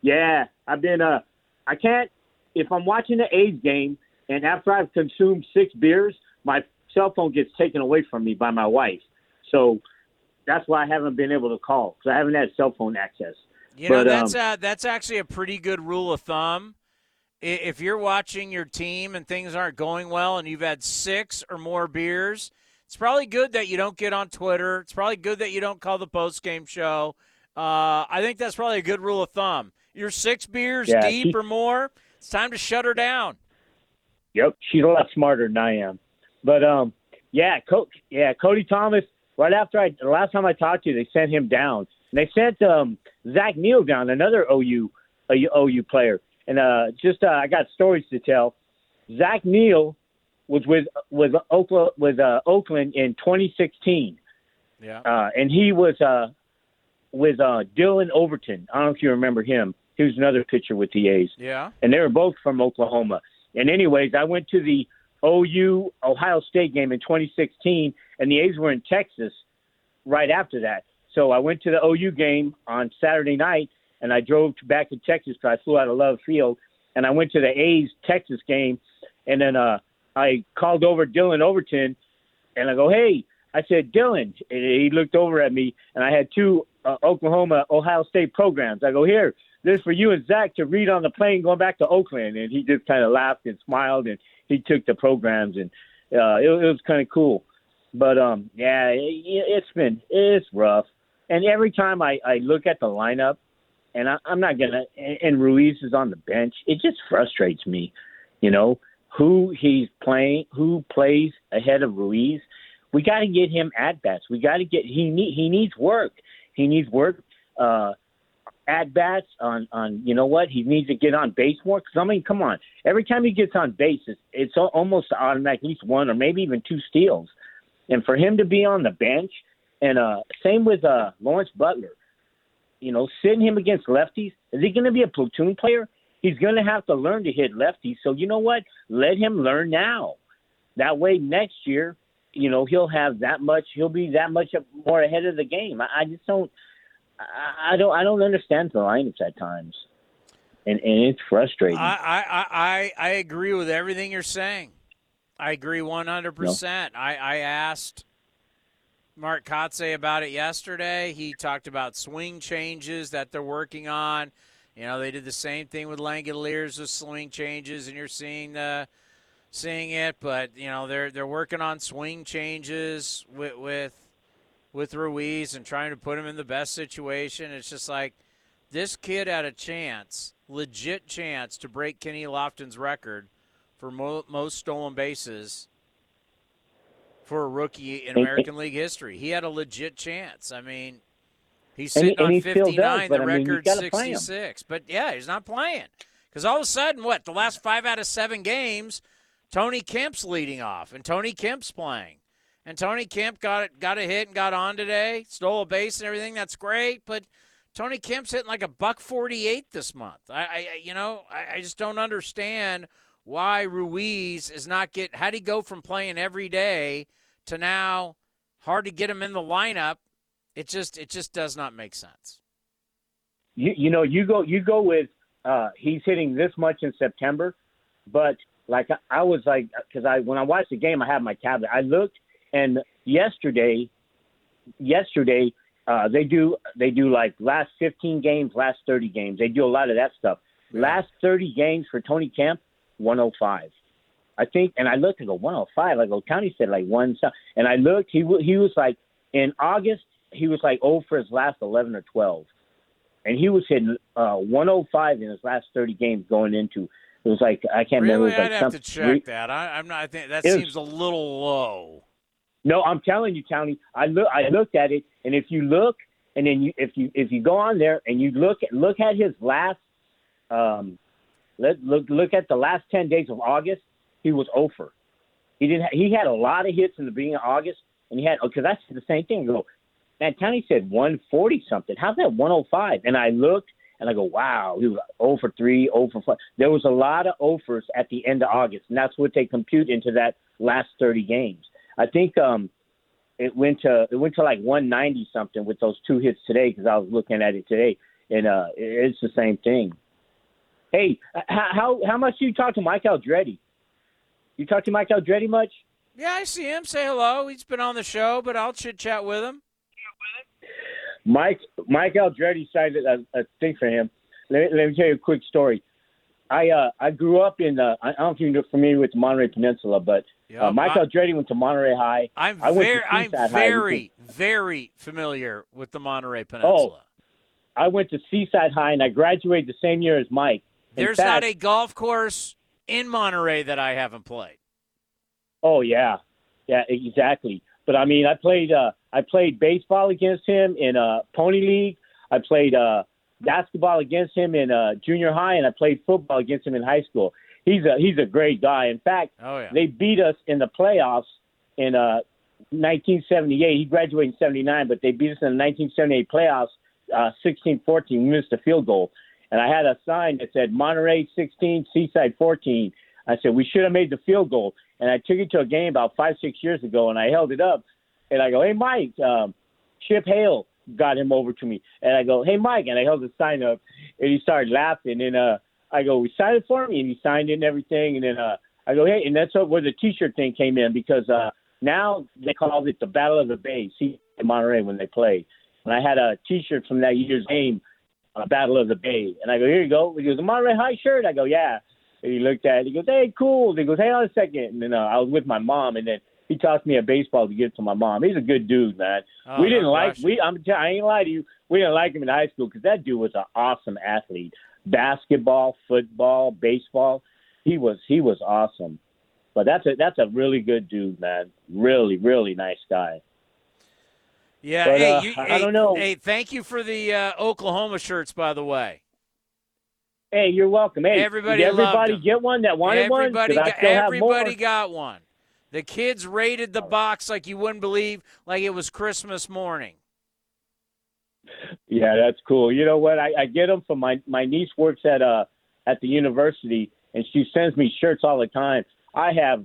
yeah, I've been uh, I can't if I'm watching the A's game and after I've consumed six beers, my cell phone gets taken away from me by my wife. So that's why I haven't been able to call because I haven't had cell phone access. You know, that's um, uh, that's actually a pretty good rule of thumb. If you're watching your team and things aren't going well, and you've had six or more beers, it's probably good that you don't get on Twitter. It's probably good that you don't call the post game show. Uh, I think that's probably a good rule of thumb. You're six beers Yeah, deep she- or more. It's time to shut her down. Yep, she's a lot smarter than I am. But um, yeah, Co- yeah, Cody Thomas. Right after I, the last time I talked to you, they sent him down, and they sent um Zach Neal down, another OU OU player. And uh, just uh, I got stories to tell. Zach Neal was with with Oakland with uh, Oakland in 2016, Yeah. uh, and he was uh, with uh, Dillon Overton. I don't know if you remember him. He was another pitcher with the A's Yeah. and they were both from Oklahoma. And anyways, I went to the OU Ohio State game in 2016, and the A's were in Texas right after that. So I went to the OU game on Saturday night, and I drove back to Texas because I flew out of Love Field, and I went to the A's Texas game, and then uh, I called over Dillon Overton, and I go, hey. I said, Dillon. And he looked over at me, and I had two uh, Oklahoma Ohio State programs. I go, here, this is for you and Zach to read on the plane going back to Oakland. And he just kind of laughed and smiled, and he took the programs, and uh, it, it was kind of cool. But um, yeah, it, it's been it's rough. And every time I, I look at the lineup, and I, I'm not gonna, and, Ruiz is on the bench, it just frustrates me. You know who he's playing, who plays ahead of Ruiz. We got to get him at bats. We got to get he need he needs work. He needs work. Uh, at bats on on you know what he needs to get on base more because I mean come on every time he gets on base it's, it's almost automatic at least one or maybe even two steals and for him to be on the bench and uh same with uh Lawrence Butler. You know sitting him against lefties is he going to be a platoon player? He's going to have to learn to hit lefties. So you know what? Let him learn now. That way next year you know he'll have that much he'll be that much more ahead of the game. I, I just don't I, I don't I don't understand the lineups at times, and and it's frustrating. I, I, I, I agree with everything you're saying. I agree 100%. I, I asked Mark Kotsay about it yesterday. He talked about swing changes that they're working on. You know, they did the same thing with Langeliers with swing changes, and you're seeing the seeing it. But you know, they're they're working on swing changes with with with Ruiz and trying to put him in the best situation. It's just like this kid had a chance, legit chance, to break Kenny Lofton's record for mo- most stolen bases for a rookie in And- American League history. He had a legit chance. I mean, he's And he- sitting and on he still does, 59, the I mean, record's gotta play him. 66. But yeah, he's not playing. Because all of a sudden, what, the last five out of seven games, Tony Kemp's leading off, and Tony Kemp's playing. And Tony Kemp got it, got a hit and got on today, stole a base and everything. That's great, but Tony Kemp's hitting like a buck forty-eight this month. I, I you know, I, I just don't understand why Ruiz is not get. How'd he go from playing every day to now hard to get him in the lineup? It just, it just does not make sense. you you know you go you go with uh he's hitting this much in September, but like I, I was like because I when I watched the game I had my tablet. I looked and yesterday yesterday uh they do they do like last 15 games last 30 games. They do a lot of that stuff. Last 30 games for Tony Kemp 105 I think and I looked and go 105 Like go County said like one so- and I looked he he was like in August he was like oh for his last 11 or 12 and he was hitting uh 105 in his last 30 games going into it was like I can't remember Really, it was I'd like have to check that. I, I'm not. I think that It was- seems a little low. No, I'm telling you, Tony. I look, I looked at it, And if you look, and then you if you if you go on there and you look at look at his last, um, let look look at the last ten days of August, he was over. He didn't. He had a lot of hits in the beginning of August, and he had because that's the same thing. Go, man, Tony said 140 something. How's that 105? And I looked and I go, wow, he was 0 for 3, 0 for 4. There was a lot of offers at the end of August, and that's what they compute into that last 30 games. I think um, it went to it went to like 190 something with those two hits today because I was looking at it today, and uh, it's the same thing. Hey, how how much do you talk to Mike Aldrete? You talk to Mike Aldrete much? Yeah, I see him. Say hello. He's been on the show, but I'll chit chat with him. Mike Mike Aldrete cited a, a thing for him. Let, let, me tell you a quick story. I uh, I grew up in uh, I don't know if you're familiar with the Monterey Peninsula, but uh, Mike Aldrete went to Monterey High. I'm I went very to I'm High. very very familiar with the Monterey Peninsula. Oh, I went to Seaside High and I graduated the same year as Mike. In There's fact- not a golf course in Monterey that I haven't played. Oh yeah, yeah, exactly. But I mean, I played uh, I played baseball against him in uh, Pony League. I played uh, basketball against him in uh, junior high, and I played football against him in high school. He's a he's a great guy. In fact, Oh yeah. they beat us in the playoffs in uh, 1978. He graduated in 79, but they beat us in the 1978 playoffs, uh, 16-14. We missed a field goal, and I had a sign that said Monterey 16, Seaside 14. I said we should have made the field goal, and I took it to a game about five six years ago, and I held it up, and I go, hey Mike, um, Chip Hale got him over to me, and I go, hey Mike, and I held the sign up, and he started laughing, and uh, I go, we signed it for me, and he signed it and everything, and then uh, I go, hey, and that's where the T-shirt thing came in because uh, now they called it the Battle of the Bay, see in Monterey when they played, and I had a T-shirt from that year's game, uh, Battle of the Bay, and I go, here you go. He goes, a Monterey High shirt. I go, yeah. And he looked at it. He goes, hey, cool. He goes, hey, on a second. And then uh, I was with my mom, and then he tossed me a baseball to give to my mom. He's a good dude, man. Oh, we didn't like we. I'm I ain't lie to you. We didn't like him in high school because that dude was an awesome athlete. Basketball, football, baseball. He was he was awesome. But that's a that's a really good dude, man. Really, really nice guy. Yeah, But, hey, uh, you, I hey, don't know. Hey, thank you for the uh, Oklahoma shirts, by the way. Hey, you're welcome. Hey, Everybody did everybody get one that wanted one? everybody I got, everybody got one. The kids raided the box like you wouldn't believe, like it was Christmas morning. Yeah, that's cool. You know what? I, I get them from my my niece works at uh at the university, and she sends me shirts all the time. I have,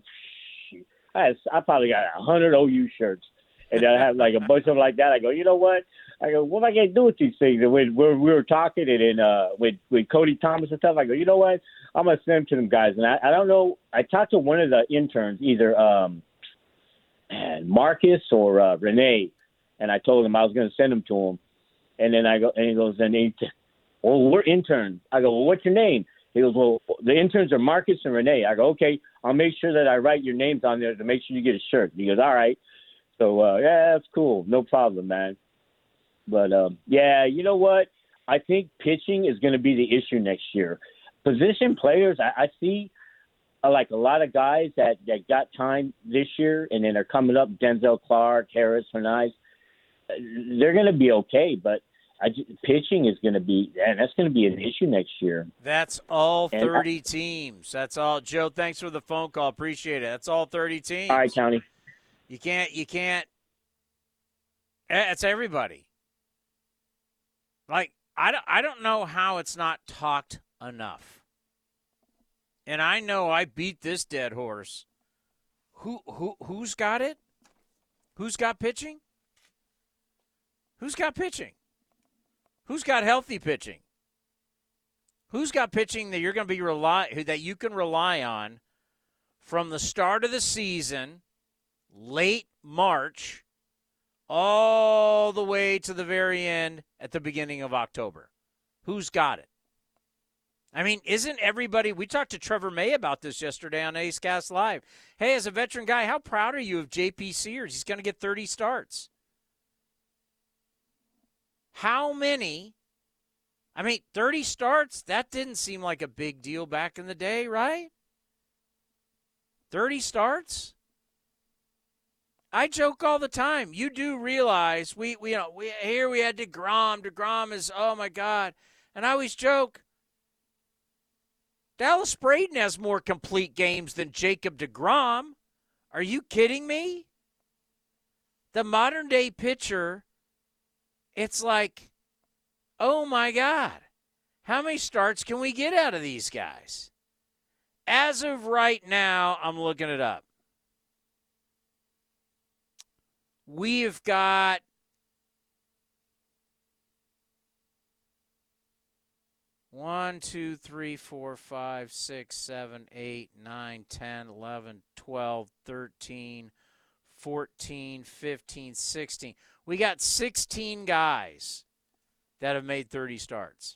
I have, I probably got a hundred OU shirts, and I have like a bunch of them like that. I go, you know what? I go, what am I gonna do with these things? And when we we were talking and in uh with with Cody Thomas and stuff, I go, you know what? I'm gonna send them to them guys. And I, I don't know. I talked to one of the interns, either um, and Marcus or uh, Renee, and I told him I was gonna send them to him. And then I go, and he goes, and he, well, we're interns. I go, well, what's your name? He goes, well, the interns are Marcus and Renee. I go, okay, I'll make sure that I write your names on there to make sure you get a shirt. He goes, all right. So, uh, yeah, that's cool. No problem, man. But, um, yeah, you know what? I think pitching is going to be the issue next year. Position players, I, I see uh, like a lot of guys that, that got time this year and then are coming up, Denzel Clarke, Harris, Hernandez they're going to be okay, but I, pitching is going to be, and that's going to be an issue next year. That's all And I- 30 teams. That's all. Joe, thanks for the phone call. Appreciate it. That's all 30 teams. All right, County. You can't. You can't. eh, It's everybody. Like I don't. I don't know how it's not talked enough. And I know I beat this dead horse. Who who who's got it? Who's got pitching? Who's got pitching? Who's got healthy pitching? Who's got pitching that you're going to be rely that you can rely on from the start of the season, late March, all the way to the very end at the beginning of October? Who's got it? I mean, isn't everybody? We talked to Trevor May about this yesterday on A's Cast Live. Hey, as a veteran guy, how proud are you of JP Sears? He's going to get 30 starts. How many? I mean, 30 starts, that didn't seem like a big deal back in the day, right? 30 starts? I joke all the time. You do realize we, we you know we here we had deGrom. deGrom is oh my god, and I always joke. Dallas Braden has more complete games than Jacob deGrom. Are you kidding me? The modern day pitcher, it's like, oh my god, how many starts can we get out of these guys? As of right now, I'm looking it up. We've got one, two, three, four, five, six, seven, eight, nine, ten, eleven, twelve, thirteen, fourteen, fifteen, sixteen. We got 16 guys that have made 30 starts.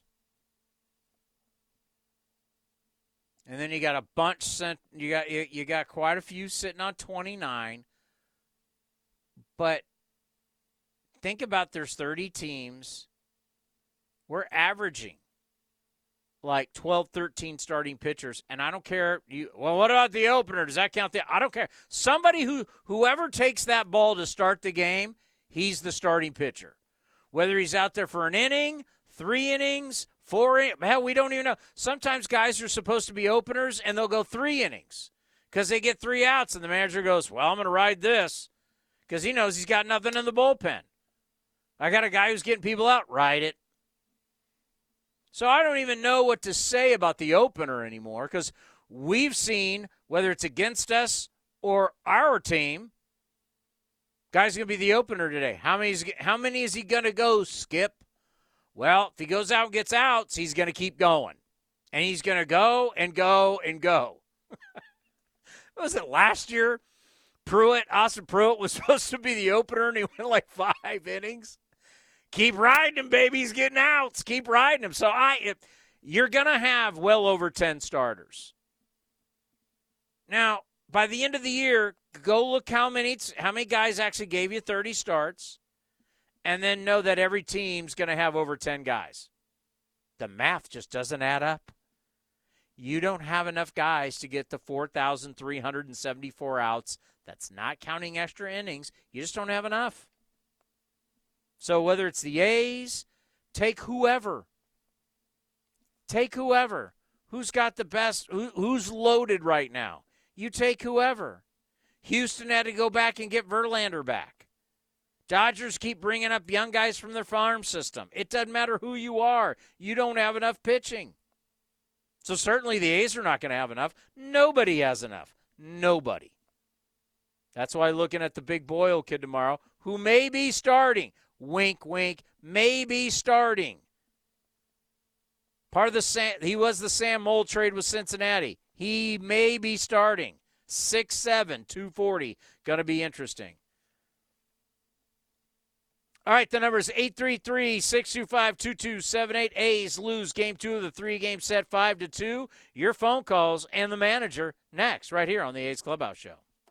And then you got a bunch sent. You got you, you got quite a few sitting on 29. But think about there's 30 teams. We're averaging like 12, 13 starting pitchers, and I don't care. You well, what about the opener? Does that count? The I don't care. Somebody who whoever takes that ball to start the game, he's the starting pitcher. Whether he's out there for an inning, three innings, four hell, we don't even know. Sometimes guys are supposed to be openers, and they'll go three innings because they get three outs, and the manager goes, "Well, I'm going to ride this." Because he knows he's got nothing in the bullpen. I got a guy who's getting people out. Ride it. So I don't even know what to say about the opener anymore because we've seen whether it's against us or our team. Guy's gonna be the opener today. How many? Is, how many is he gonna go? Skip. Well, if he goes out and gets outs, he's gonna keep going, and he's gonna go and go and go. was it last year? Pruitt, Austin Pruitt was supposed to be the opener, and he went like five innings. Keep riding him, baby. He's getting outs. Keep riding him. So I, if, you're gonna have well over ten starters. Now, by the end of the year, go look how many how many guys actually gave you 30 starts, and then know that every team's gonna have over 10 guys. The math just doesn't add up. You don't have enough guys to get the 4,374 outs that's not counting extra innings. You just don't have enough. So whether it's the A's, take whoever. Take whoever. Who's got the best? Who, who's loaded right now? You take whoever. Houston had to go back and get Verlander back. Dodgers keep bringing up young guys from their farm system. It doesn't matter who you are. You don't have enough pitching. So certainly the A's are not going to have enough. Nobody has enough. Nobody. That's why looking at the big Boyle kid tomorrow, who may be starting. Wink, wink, may be starting. Part of the Sam, he was the Sam Moll trade with Cincinnati. He may be starting. 6'7, 240. Going to be interesting. All right, the number is 833 625 2278. A's lose game two of the three game set, 5 to 2. Your phone calls and the manager next, right here on the A's Clubhouse Show.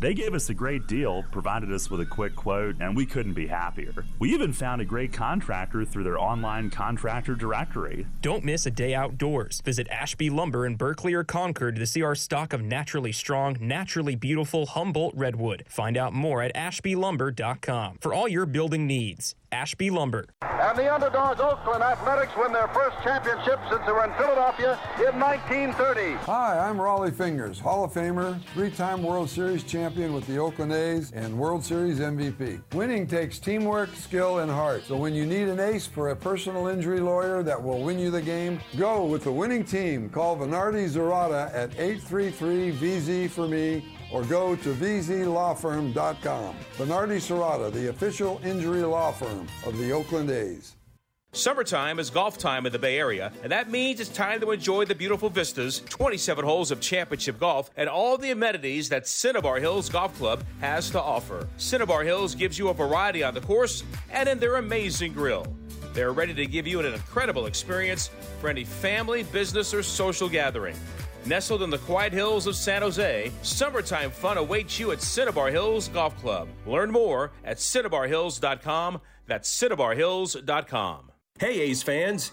They gave us a great deal, provided us with a quick quote, and we couldn't be happier. We even found a great contractor through their online contractor directory. Don't miss a day outdoors. Visit Ashby Lumber in Berkeley or Concord to see our stock of naturally strong, naturally beautiful Humboldt Redwood. Find out more at ashbylumber.com for all your building needs. Ashby Lumber. And the underdogs Oakland Athletics win their first championship since they were in Philadelphia in 1930. Hi, I'm Rollie Fingers, Hall of Famer, three-time World Series champion with the Oakland A's and World Series MVP. Winning takes teamwork, skill, and heart. So when you need an ace for a personal injury lawyer that will win you the game, go with the winning team. Call Venardi Zurada at 833-VZ for me or go to vzlawfirm.com. Venardi Zurada, the official injury law firm of the Oakland A's. Summertime is golf time in the Bay Area, and that means it's time to enjoy the beautiful vistas, 27 holes of championship golf, and all the amenities that Cinnabar Hills Golf Club has to offer. Cinnabar Hills gives you a variety on the course and in their amazing grill. They're ready to give you an incredible experience for any family, business, or social gathering. Nestled in the quiet hills of San Jose, summertime fun awaits you at Cinnabar Hills Golf Club. Learn more at cinnabarhills.com. That's cinnabarhills.com. Hey, A's fans.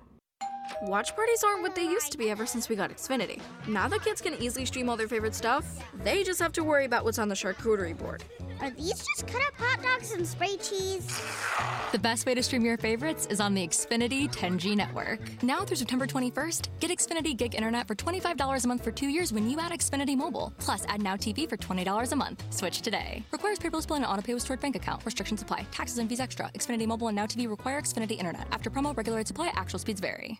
Watch parties aren't what they used to be ever since we got Xfinity. Now that kids can easily stream all their favorite stuff, they just have to worry about what's on the charcuterie board. Are these just cut up hot dogs and spray cheese? The best way to stream your favorites is on the Xfinity 10G network. Now through September 21st, get Xfinity Gig Internet for $25 a month for two years when you add Xfinity Mobile. Plus, add Now TV for $20 a month. Switch today. Requires paperless billing and autopay with stored bank account. Restrictions apply. Taxes and fees extra. Xfinity Mobile and Now TV require Xfinity Internet. After promo, regular rate supply. Actual speeds vary.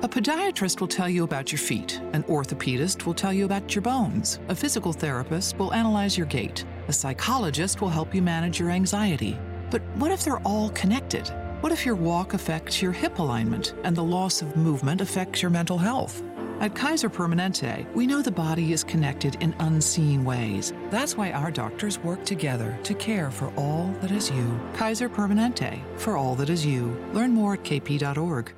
A podiatrist will tell you about your feet. An orthopedist will tell you about your bones. A physical therapist will analyze your gait. A psychologist will help you manage your anxiety. But what if they're all connected? What if your walk affects your hip alignment and the loss of movement affects your mental health? At Kaiser Permanente, we know the body is connected in unseen ways. That's why our doctors work together to care for all that is you. Kaiser Permanente, for all that is you. Learn more at kp.org.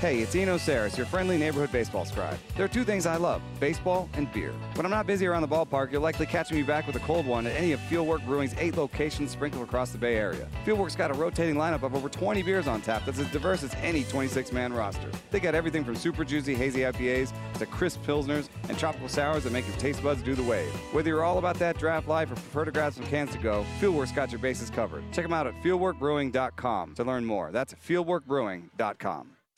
Hey, it's Eno Sarris, your friendly neighborhood baseball scribe. There are two things I love baseball and beer. When I'm not busy around the ballpark, you'll likely catch me back with a cold one at any of Fieldwork Brewing's eight locations sprinkled across the Bay Area. Fieldwork's got a rotating lineup of over 20 beers on tap that's as diverse as any 26 man roster. They got everything from super juicy hazy IPAs to crisp pilsners and tropical sours that make your taste buds do the wave. Whether you're all about that draft life or prefer to grab some cans to go, Fieldwork's got your bases covered. Check them out at fieldworkbrewing.com to learn more. That's fieldworkbrewing.com.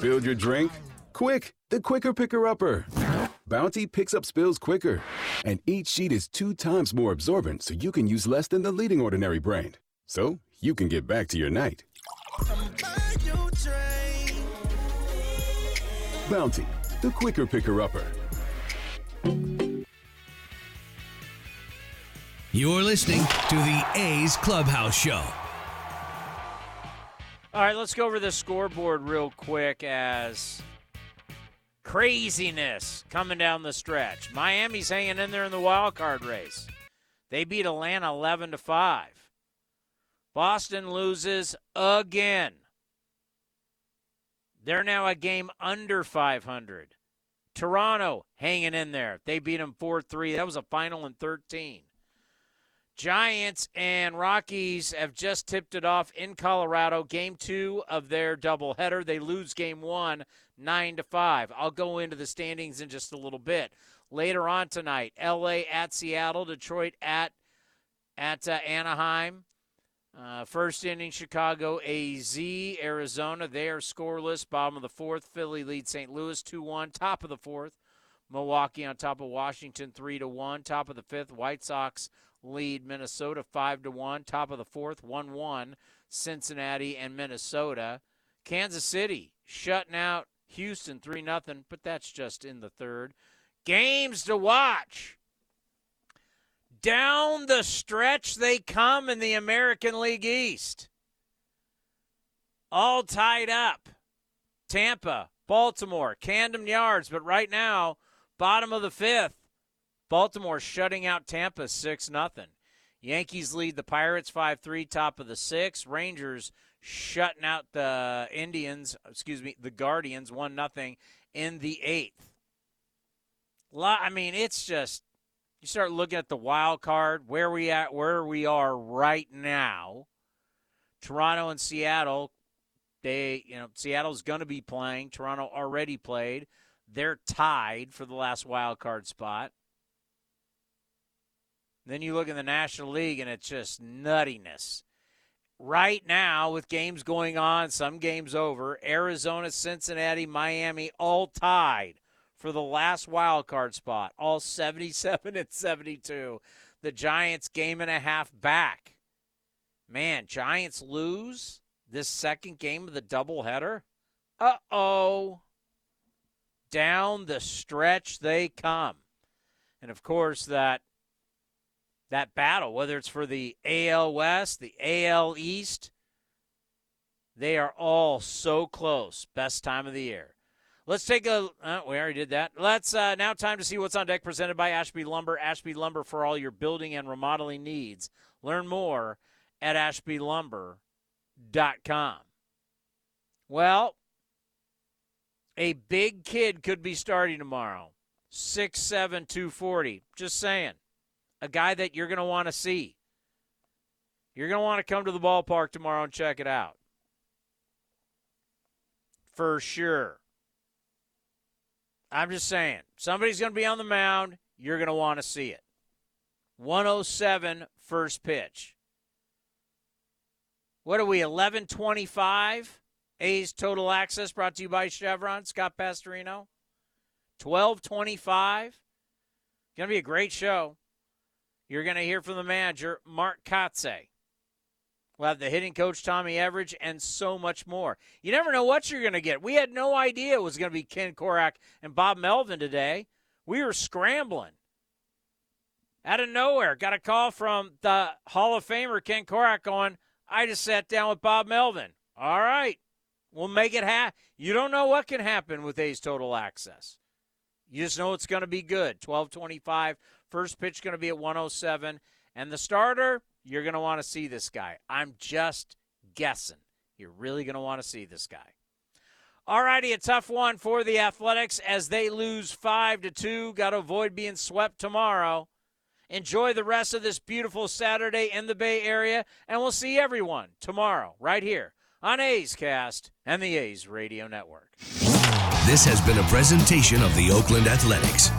Spilled your drink? Quick, the quicker picker upper. Bounty picks up spills quicker. And each sheet is two times more absorbent, so you can use less than the leading ordinary brand. So you can get back to your night. Bounty, the quicker picker upper. You're listening to the A's Clubhouse Show. All right, let's go over the scoreboard real quick as craziness coming down the stretch. Miami's hanging in there in the wild card race. They beat Atlanta 11 to 5. Boston loses again. They're now a game under 500. Toronto hanging in there. They beat them 4 3. That was a final in 13. Giants and Rockies have just tipped it off in Colorado. Game two of their doubleheader. They lose game one, nine to five. I'll go into the standings in just a little bit. Later on tonight, LA at Seattle, Detroit at at uh, Anaheim. Uh, first inning, Chicago, AZ, Arizona. They are scoreless. Bottom of the fourth, Philly leads St. Louis 2 1. Top of the fourth, Milwaukee on top of Washington 3 to 1. Top of the fifth, White Sox lead Minnesota 5 to 1. Top of the fourth, 1 1. Cincinnati and Minnesota. Kansas City shutting out Houston 3 0, but that's just in the third. Games to watch. Down the stretch they come in the American League East. All tied up. Tampa Baltimore, Camden Yards, but right now, bottom of the fifth, Baltimore shutting out Tampa 6 0. Yankees lead the Pirates 5 3, top of the sixth. Rangers shutting out the Indians, excuse me, the Guardians 1 0 in the eighth. I mean, it's just you start looking at the wild card, where we at, where we are right now. Toronto and Seattle, they, you know, Seattle's going to be playing. Toronto already played. They're tied for the last wild card spot. Then you look in the National League, and it's just nuttiness. Right now, with games going on, some games over, Arizona, Cincinnati, Miami, all tied for the last wild card spot, all 77 and 72. The Giants game and a half back. Man, Giants lose this second game of the doubleheader. Uh oh. Down the stretch they come. And of course, that that battle, whether it's for the AL West, the AL East, they are all so close. Best time of the year. Let's take a. Uh, we already did that. Let's uh, now time to see what's on deck. Presented by Ashby Lumber. Ashby Lumber for all your building and remodeling needs. Learn more at ashbylumber.com. Well, a big kid could be starting tomorrow. Six seven two forty. Just saying, a guy that you're going to want to see. You're going to want to come to the ballpark tomorrow and check it out. For sure. I'm just saying, somebody's going to be on the mound. You're going to want to see it. 107 first pitch. What are we, 1125? A's Total Access brought to you by Chevron. Scott Pastorino. 1225. Going to be a great show. You're going to hear from the manager, Mark Kotsay. We'll have the hitting coach, Tommy Everidge, and so much more. You never know what you're going to get. We had no idea it was going to be Ken Korach and Bob Melvin today. We were scrambling. Out of nowhere, got a call from the Hall of Famer, Ken Korach, going, I just sat down with Bob Melvin. All right, we'll make it happen. You don't know what can happen with A's Total Access. You just know it's going to be good. 1225. First pitch going to be at 107. And the starter, you're going to want to see this guy. I'm just guessing. You're really going to want to see this guy. All righty, a tough one for the Athletics as they lose 5 to 2. Got to avoid being swept tomorrow. Enjoy the rest of this beautiful Saturday in the Bay Area, and we'll see everyone tomorrow right here on A's Cast and the A's Radio Network. This has been a presentation of the Oakland Athletics.